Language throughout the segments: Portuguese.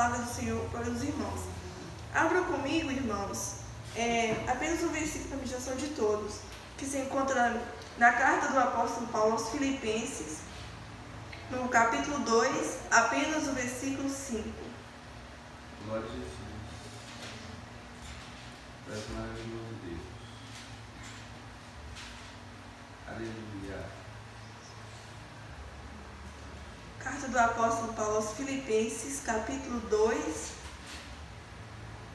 palavra do Senhor para os irmãos. Abra comigo, irmãos, é, apenas um versículo para a meditação de todos, que se encontra na carta do apóstolo Paulo aos Filipenses, no capítulo 2, apenas o versículo 5. Glória a Jesus. Das maravilhas de Deus. Aleluia. Carta do apóstolo Paulo aos Filipenses, capítulo 2,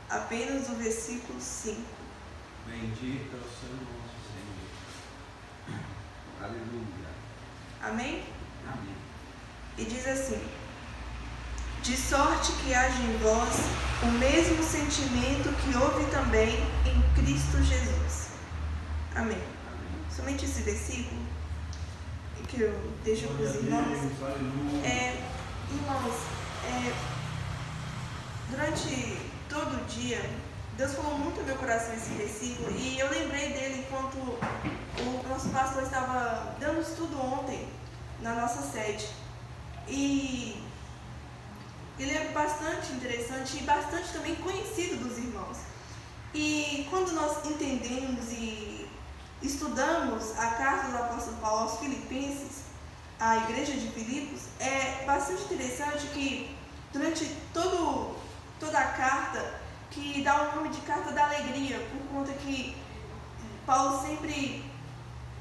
apenas o versículo 5. Bendito é o seu nosso Senhor. Aleluia. Amém? Amém. E diz assim: De sorte que haja em vós o mesmo sentimento que houve também em Cristo Jesus. Amém. Amém. Somente esse versículo que eu deixo para os irmãos. É, irmãos, é, durante todo o dia, Deus falou muito no meu coração esse versículo e eu lembrei dele enquanto o nosso pastor estava dando estudo ontem na nossa sede. E ele é bastante interessante e bastante também conhecido dos irmãos. E quando nós entendemos e estudamos a carta do apóstolo Paulo aos Filipenses, a igreja de Filipos, é bastante interessante que durante todo, toda a carta, que dá o nome de carta da alegria, por conta que Paulo sempre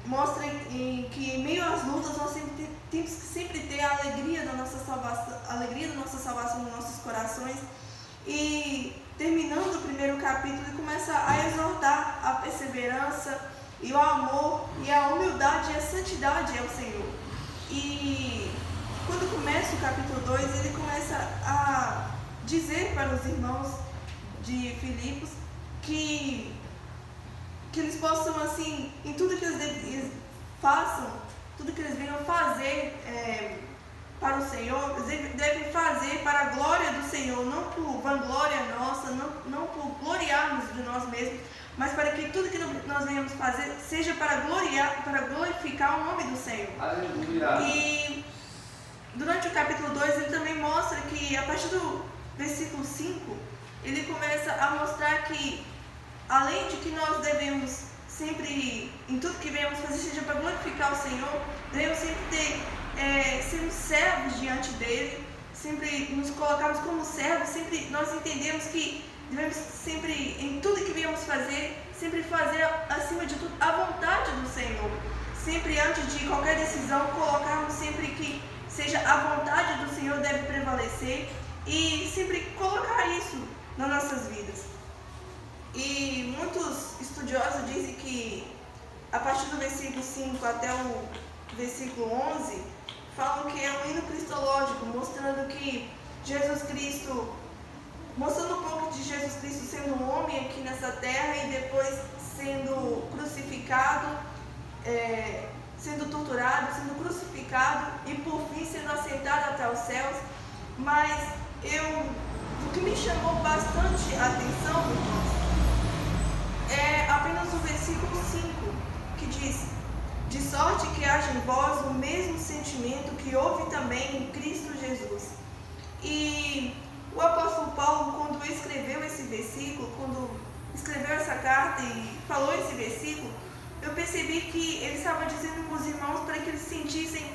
mostra que em meio às lutas nós sempre te- temos que sempre ter a alegria da nossa salvação, alegria da nossa salvação nos nossos corações. E terminando o primeiro capítulo, ele começa a exortar a perseverança e o amor e a humildade e a santidade ao Senhor. E quando começa o capítulo 2, ele começa a dizer para os irmãos de Filipos que que eles possam, assim, em tudo que eles, eles façam, tudo que eles venham fazer é, para o Senhor, eles deve- devem fazer para a glória do Senhor, não por vanglória nossa, não, não por gloriarmos de nós mesmos, mas para que tudo que nós venhamos fazer seja para gloriar, para glorificar o nome do Senhor. Aleluia. E durante o capítulo 2 ele também mostra que a partir do versículo 5 ele começa a mostrar que além de que nós devemos sempre, em tudo que venhamos fazer, seja para glorificar o Senhor, devemos sempre ter, é, sermos servos diante dele, sempre nos colocarmos como servos, sempre nós entendemos que devemos sempre, em tudo que venhamos fazer, sempre fazer acima de tudo a vontade do Senhor. Sempre antes de qualquer decisão, colocarmos sempre que seja a vontade do Senhor deve prevalecer e sempre colocar isso nas nossas vidas. E muitos estudiosos dizem que a partir do versículo 5 até o versículo 11, falam que é um hino cristológico, mostrando que Jesus Cristo, mostrando um pouco de Jesus Cristo sendo homem aqui nessa terra e depois sendo crucificado, é, sendo torturado, sendo crucificado e por fim sendo assentado até os céus. Mas eu, o que me chamou bastante a atenção, é apenas o versículo 5, que diz: De sorte que haja em vós o mesmo sentimento que houve também em Cristo Jesus. E o apóstolo Paulo, quando escreveu esse versículo, quando escreveu essa carta e falou esse versículo, eu percebi que ele estava dizendo para os irmãos para que eles sentissem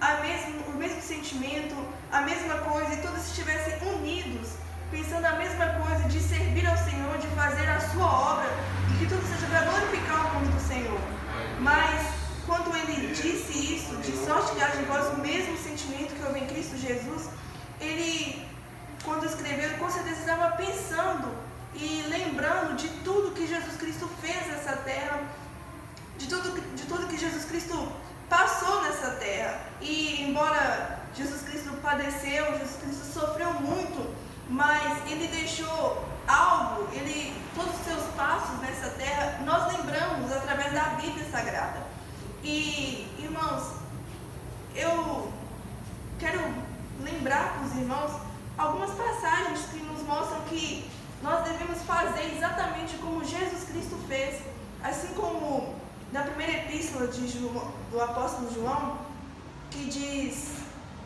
a mesmo, o mesmo sentimento, a mesma coisa, e todos estivessem unidos, pensando a mesma coisa, de servir ao Senhor, de fazer a sua obra, e que tudo seja para glorificar o nome do Senhor. Mas, quando ele disse isso, de sorte que haja em vós o mesmo sentimento que houve em Cristo Jesus, ele, quando escreveu, com certeza estava pensando e lembrando de tudo que Jesus Cristo fez nessa terra, de tudo, de tudo que Jesus Cristo passou nessa terra. E embora Jesus Cristo padeceu, Jesus Cristo sofreu muito, mas ele deixou algo, ele todos os seus passos nessa terra, nós lembramos através da Bíblia Sagrada. E irmãos, eu irmãos algumas passagens que nos mostram que nós devemos fazer exatamente como Jesus Cristo fez. Assim como na primeira epístola João, do apóstolo João, que diz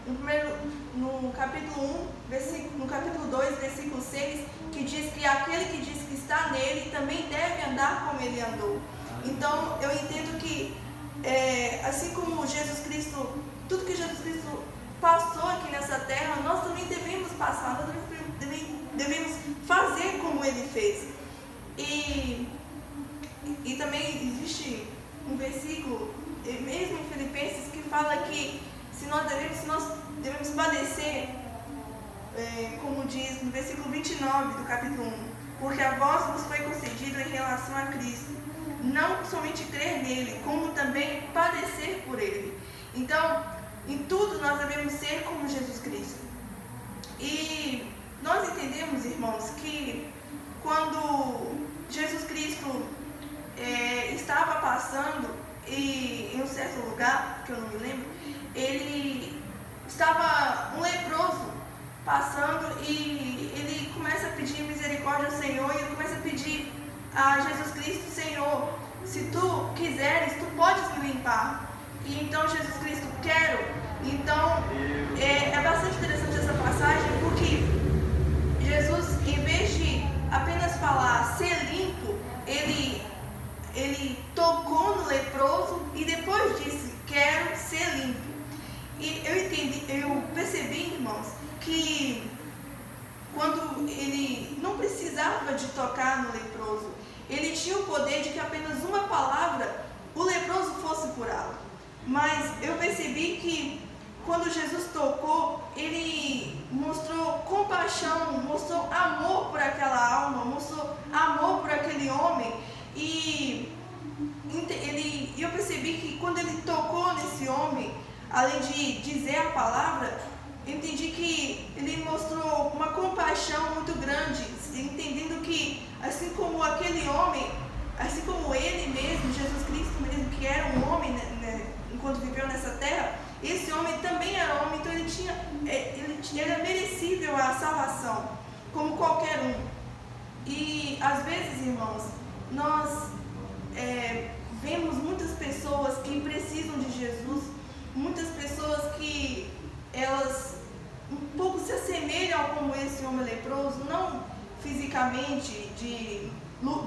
no, primeiro, no capítulo 1, versículo, no capítulo 2, versículo 6, que diz que aquele que diz que está nele também deve andar como ele andou. Então eu entendo que é, assim como Jesus Cristo, tudo que Jesus Cristo passou terra, nós também devemos passar, nós devemos, fazer como ele fez. E, e também existe um versículo, mesmo em Filipenses, que fala que se nós devemos, se nós devemos padecer, é, como diz no versículo 29 do capítulo 1, porque a vós vos foi concedido em relação a Cristo, não somente crer nele, como também padecer por ele. Então, em tudo nós devemos ser como Jesus Cristo. E nós entendemos, irmãos, que quando Jesus Cristo é, estava passando e, em um certo lugar, que eu não me lembro, ele estava um leproso passando e ele começa a pedir misericórdia ao Senhor e ele começa a pedir a Jesus Cristo, Senhor, se tu quiseres, tu podes me limpar. E então Jesus Cristo, quero. Então é, é bastante interessante essa passagem porque Jesus, em vez de apenas falar ser limpo, ele, ele tocou no leproso e depois disse, quero ser limpo. E eu entendi, eu percebi, irmãos, que quando ele não precisava de tocar no leproso, ele tinha o poder de que apenas uma palavra o leproso fosse curado. Mas eu percebi que quando Jesus tocou, ele mostrou compaixão, mostrou amor por aquela alma, mostrou amor por aquele homem. E ele, eu percebi que quando ele tocou nesse homem, além de dizer a palavra, entendi que ele mostrou uma compaixão muito grande, entendendo que assim como aquele homem, assim como ele mesmo, Jesus Cristo mesmo, que era um homem né, né, enquanto viveu nessa terra, esse homem também era homem, então ele tinha, é, ele, ele era merecível a salvação, como qualquer um. E às vezes, irmãos, nós é, vemos muitas pessoas que precisam de Jesus, muitas pessoas que elas um pouco se assemelham como esse homem leproso, não fisicamente, de,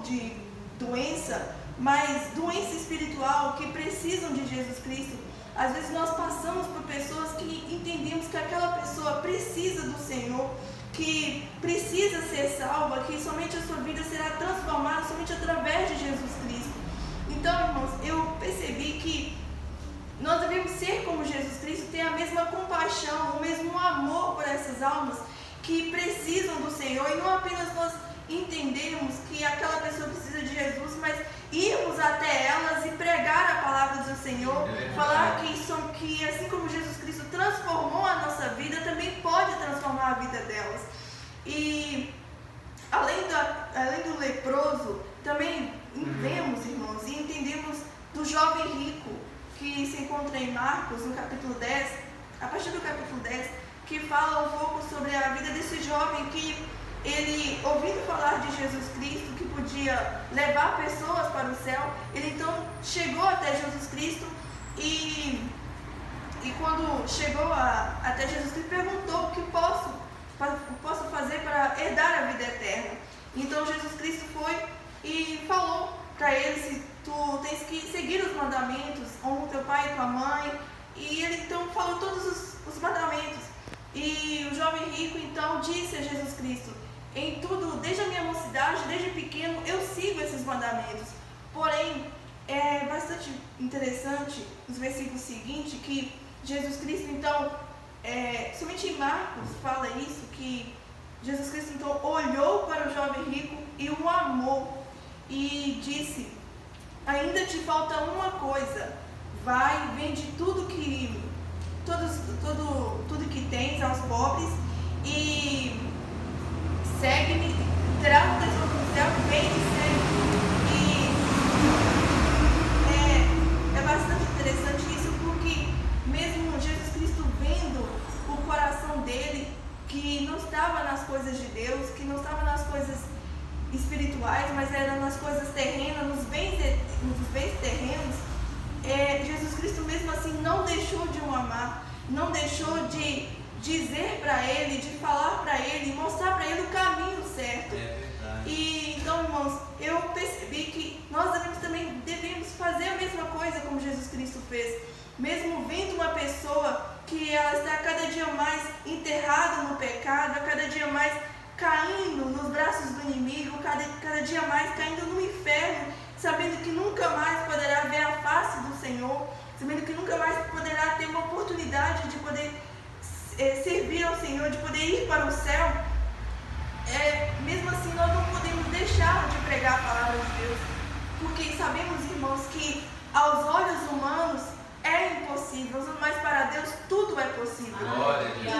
de doença, mas doença espiritual, que precisam de Jesus Cristo. Às vezes nós passamos por pessoas que entendemos que aquela pessoa precisa do Senhor, que precisa ser salva, que somente a sua vida será transformada somente através de Jesus Cristo. Então, irmãos, eu percebi que nós devemos ser como Jesus Cristo, ter a mesma compaixão, o mesmo amor por essas almas que precisam do Senhor. E não apenas nós entendermos que aquela pessoa precisa de Jesus, mas irmos até elas e pregar a palavra do Senhor, falar que, que assim como Jesus Cristo transformou a nossa vida, também pode transformar a vida delas. E além, da, além do leproso, também vemos, irmãos, e entendemos do jovem rico que se encontra Marcos, no capítulo 10, a partir do capítulo 10, que fala um pouco sobre a vida desse jovem que ele, ouvindo falar de Jesus Cristo, que podia levar pessoas para o céu, ele então chegou até Jesus Cristo e, e quando chegou a, até Jesus Cristo, perguntou o que posso, posso fazer para herdar a vida eterna. Então Jesus Cristo foi e falou para ele se que seguir os mandamentos, honra teu pai e tua mãe. E ele então falou todos os, os mandamentos. E o jovem rico então disse a Jesus Cristo: Em tudo, desde a minha mocidade, desde pequeno, eu sigo esses mandamentos. Porém, é bastante interessante os versículos seguintes que Jesus Cristo então, é, somente em Marcos fala isso, que Jesus Cristo então olhou para o jovem rico e o amou e disse: Ainda te falta uma coisa. Vai, vende tudo que todos, tudo, tudo que tens aos pobres e segue-me, terá um tesouro céu, vem e. E é, é bastante interessante isso porque mesmo Jesus Cristo vendo o coração dele, que não estava nas coisas de Deus, que não estava nas coisas espirituais, mas era nas coisas terrenas, nos bens, nos bens terrenos, é, Jesus Cristo mesmo assim não deixou de o amar, não deixou de dizer para ele, de falar para ele, mostrar para ele o caminho certo. É. E então, irmãos, eu percebi que nós devemos também devemos fazer a mesma coisa como Jesus Cristo fez. Mesmo vendo uma pessoa que ela está cada dia mais enterrada no pecado, cada dia mais caindo nos braços do inimigo, cada, cada dia mais caindo no inferno, sabendo que nunca mais poderá ver a face do Senhor, sabendo que nunca mais poderá ter uma oportunidade de poder é, servir ao Senhor, de poder ir para o céu, é, mesmo assim nós não podemos deixar de pregar a palavra de Deus, porque sabemos, irmãos, que aos olhos humanos é impossível, mas para Deus tudo é possível.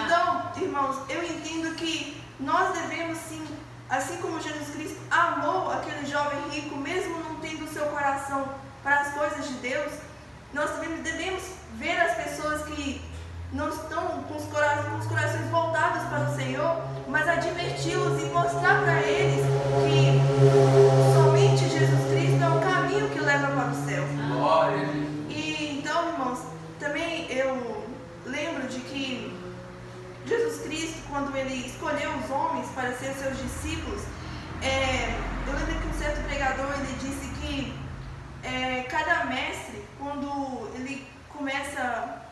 Então, irmãos, eu entendo que nós devemos sim, assim como Jesus Cristo amou aquele jovem rico, mesmo não tendo seu coração para as coisas de Deus, nós também devemos ver as pessoas que não estão com os, corações, com os corações voltados para o Senhor, mas adverti-los e mostrar para eles que somente Jesus Cristo é o caminho que leva para o céu. Glória. E então, irmãos, também eu lembro de que Jesus Cristo, quando ele escolheu os homens para ser seus discípulos, é, eu lembro que um certo pregador ele disse é, cada mestre, quando ele começa,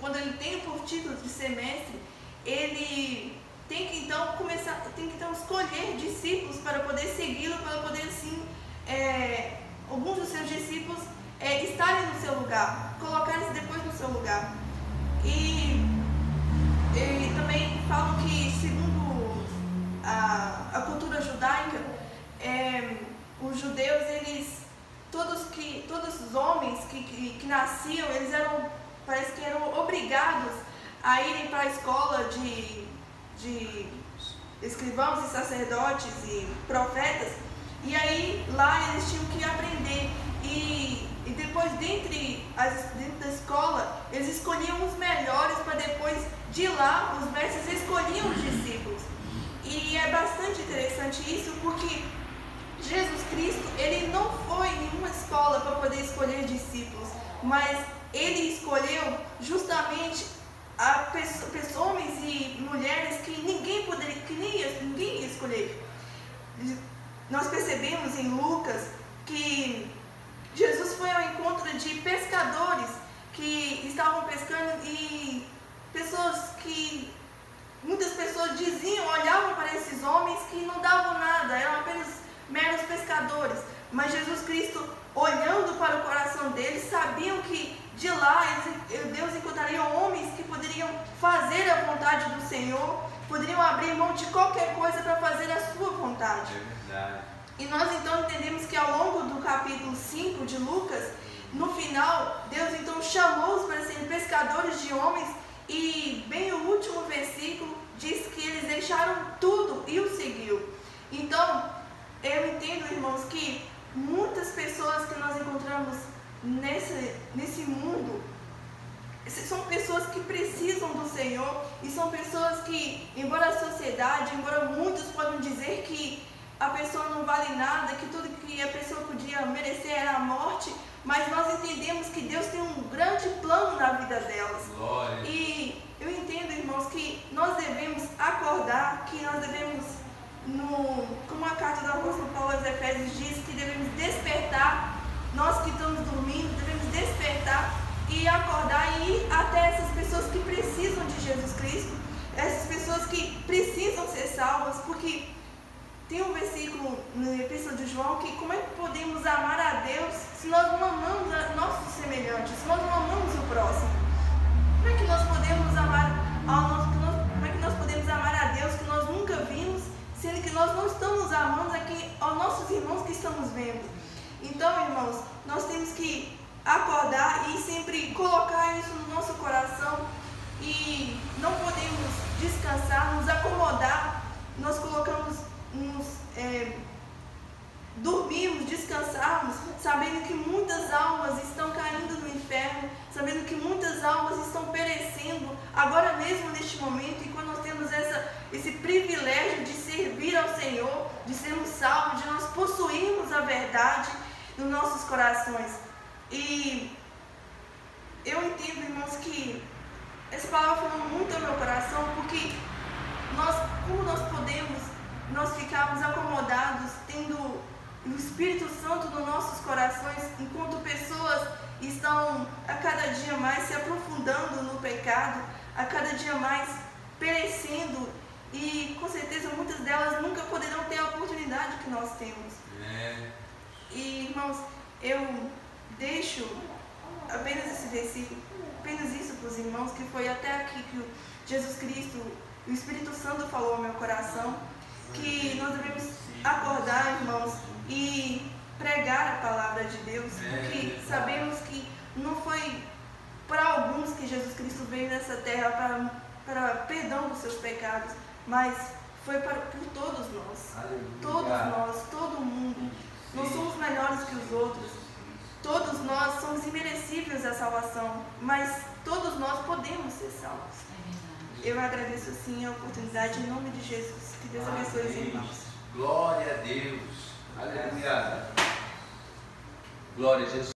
quando ele tem por título de ser mestre, ele tem que então começar, tem que então escolher discípulos para poder segui-lo, para poder assim, é, alguns dos seus discípulos é, estarem no seu lugar, colocarem-se depois no seu lugar. E, e também falam que, segundo a, a cultura judaica, é, os judeus, eles, todos, que, todos os homens que, que, que nasciam, eles eram, parece que eram obrigados a irem para a escola de, de escrivãos e sacerdotes e profetas, e aí lá eles tinham que aprender. E, e depois, dentre as, dentro da escola, eles escolhiam os melhores para depois de lá os mestres escolhiam os discípulos. E é bastante interessante isso porque Jesus Cristo, ele não foi em nenhuma escola para poder escolher discípulos, mas ele escolheu justamente a pessoa, pessoas, homens e mulheres que ninguém poderia, que nem ia, ninguém ia escolher. Nós percebemos em Lucas que Jesus foi ao encontro de pescadores que estavam pescando e pessoas que muitas pessoas diziam, olhavam para esses homens que não davam nada, eram apenas meros pescadores. Mas Jesus Cristo, olhando para o coração deles, sabiam que de lá eles, Deus encontraria homens que poderiam fazer a vontade do Senhor, poderiam abrir mão de qualquer coisa para fazer a sua vontade. É. E nós então entendemos que ao longo do capítulo 5 de Lucas, no final, Deus então chamou-os para serem pescadores de homens e bem o último versículo diz que eles deixaram tudo e o seguiu. Então, eu entendo, irmãos, que muitas pessoas que nós encontramos nesse, nesse mundo são pessoas que precisam do Senhor e são pessoas que, embora a sociedade, embora muitos podem dizer que a pessoa não vale nada, que tudo que a pessoa podia merecer era a morte, mas nós entendemos que Deus tem um grande plano na vida delas. Glória. E eu entendo, irmãos, que nós devemos acordar, que nós devemos, no, como a carta do apóstolo Paulo aos Efésios diz, que devemos despertar, nós que estamos dormindo, devemos despertar e acordar e ir até essas pessoas que precisam de Jesus Cristo, essas pessoas que precisam ser salvas, porque tem um versículo no Epístola de João que como é que podemos amar a Deus se nós não amamos nossos semelhantes, se nós não amamos o próximo? Como é que nós podemos amar ao nosso, como é que nós podemos amar a Deus que nós nunca vimos, sendo que nós não estamos amando aqui aos nossos irmãos que estamos vendo? Então, irmãos, nós temos que acordar e sempre colocar isso no nosso coração e não podemos descansar, nos acomodar. Nós colocamos nos é, dormirmos, descansarmos, sabendo que muitas almas estão caindo no inferno, sabendo que muitas almas estão perecendo agora mesmo neste momento, e quando nós temos essa Senhor, de sermos salvos, de nós possuirmos a verdade nos nossos corações. E eu entendo, irmãos, que essa palavra falou muito ao meu coração, porque nós, como nós podemos nós ficarmos acomodados, tendo o Espírito Santo nos nossos corações, enquanto pessoas estão a cada dia mais se aprofundando no pecado, a cada dia mais perecendo e com certeza muitas delas nunca poderão ter a oportunidade que nós temos. É. E irmãos, eu deixo apenas esse versículo, apenas isso para os irmãos, que foi até aqui que Jesus Cristo, o Espírito Santo falou ao meu coração, que nós devemos acordar, irmãos, e pregar a palavra de Deus, porque sabemos que não foi para alguns que Jesus Cristo veio nessa terra para, para perdão dos seus pecados, mas foi para, por todos nós. Aleluia. Todos nós, todo mundo. Não somos melhores que os outros. Todos nós somos imerecíveis à salvação, mas todos nós podemos ser salvos. É Eu agradeço assim a oportunidade em nome de Jesus. Que Deus abençoe os irmãos. Glória a Deus. Aleluia. Glória a Jesus.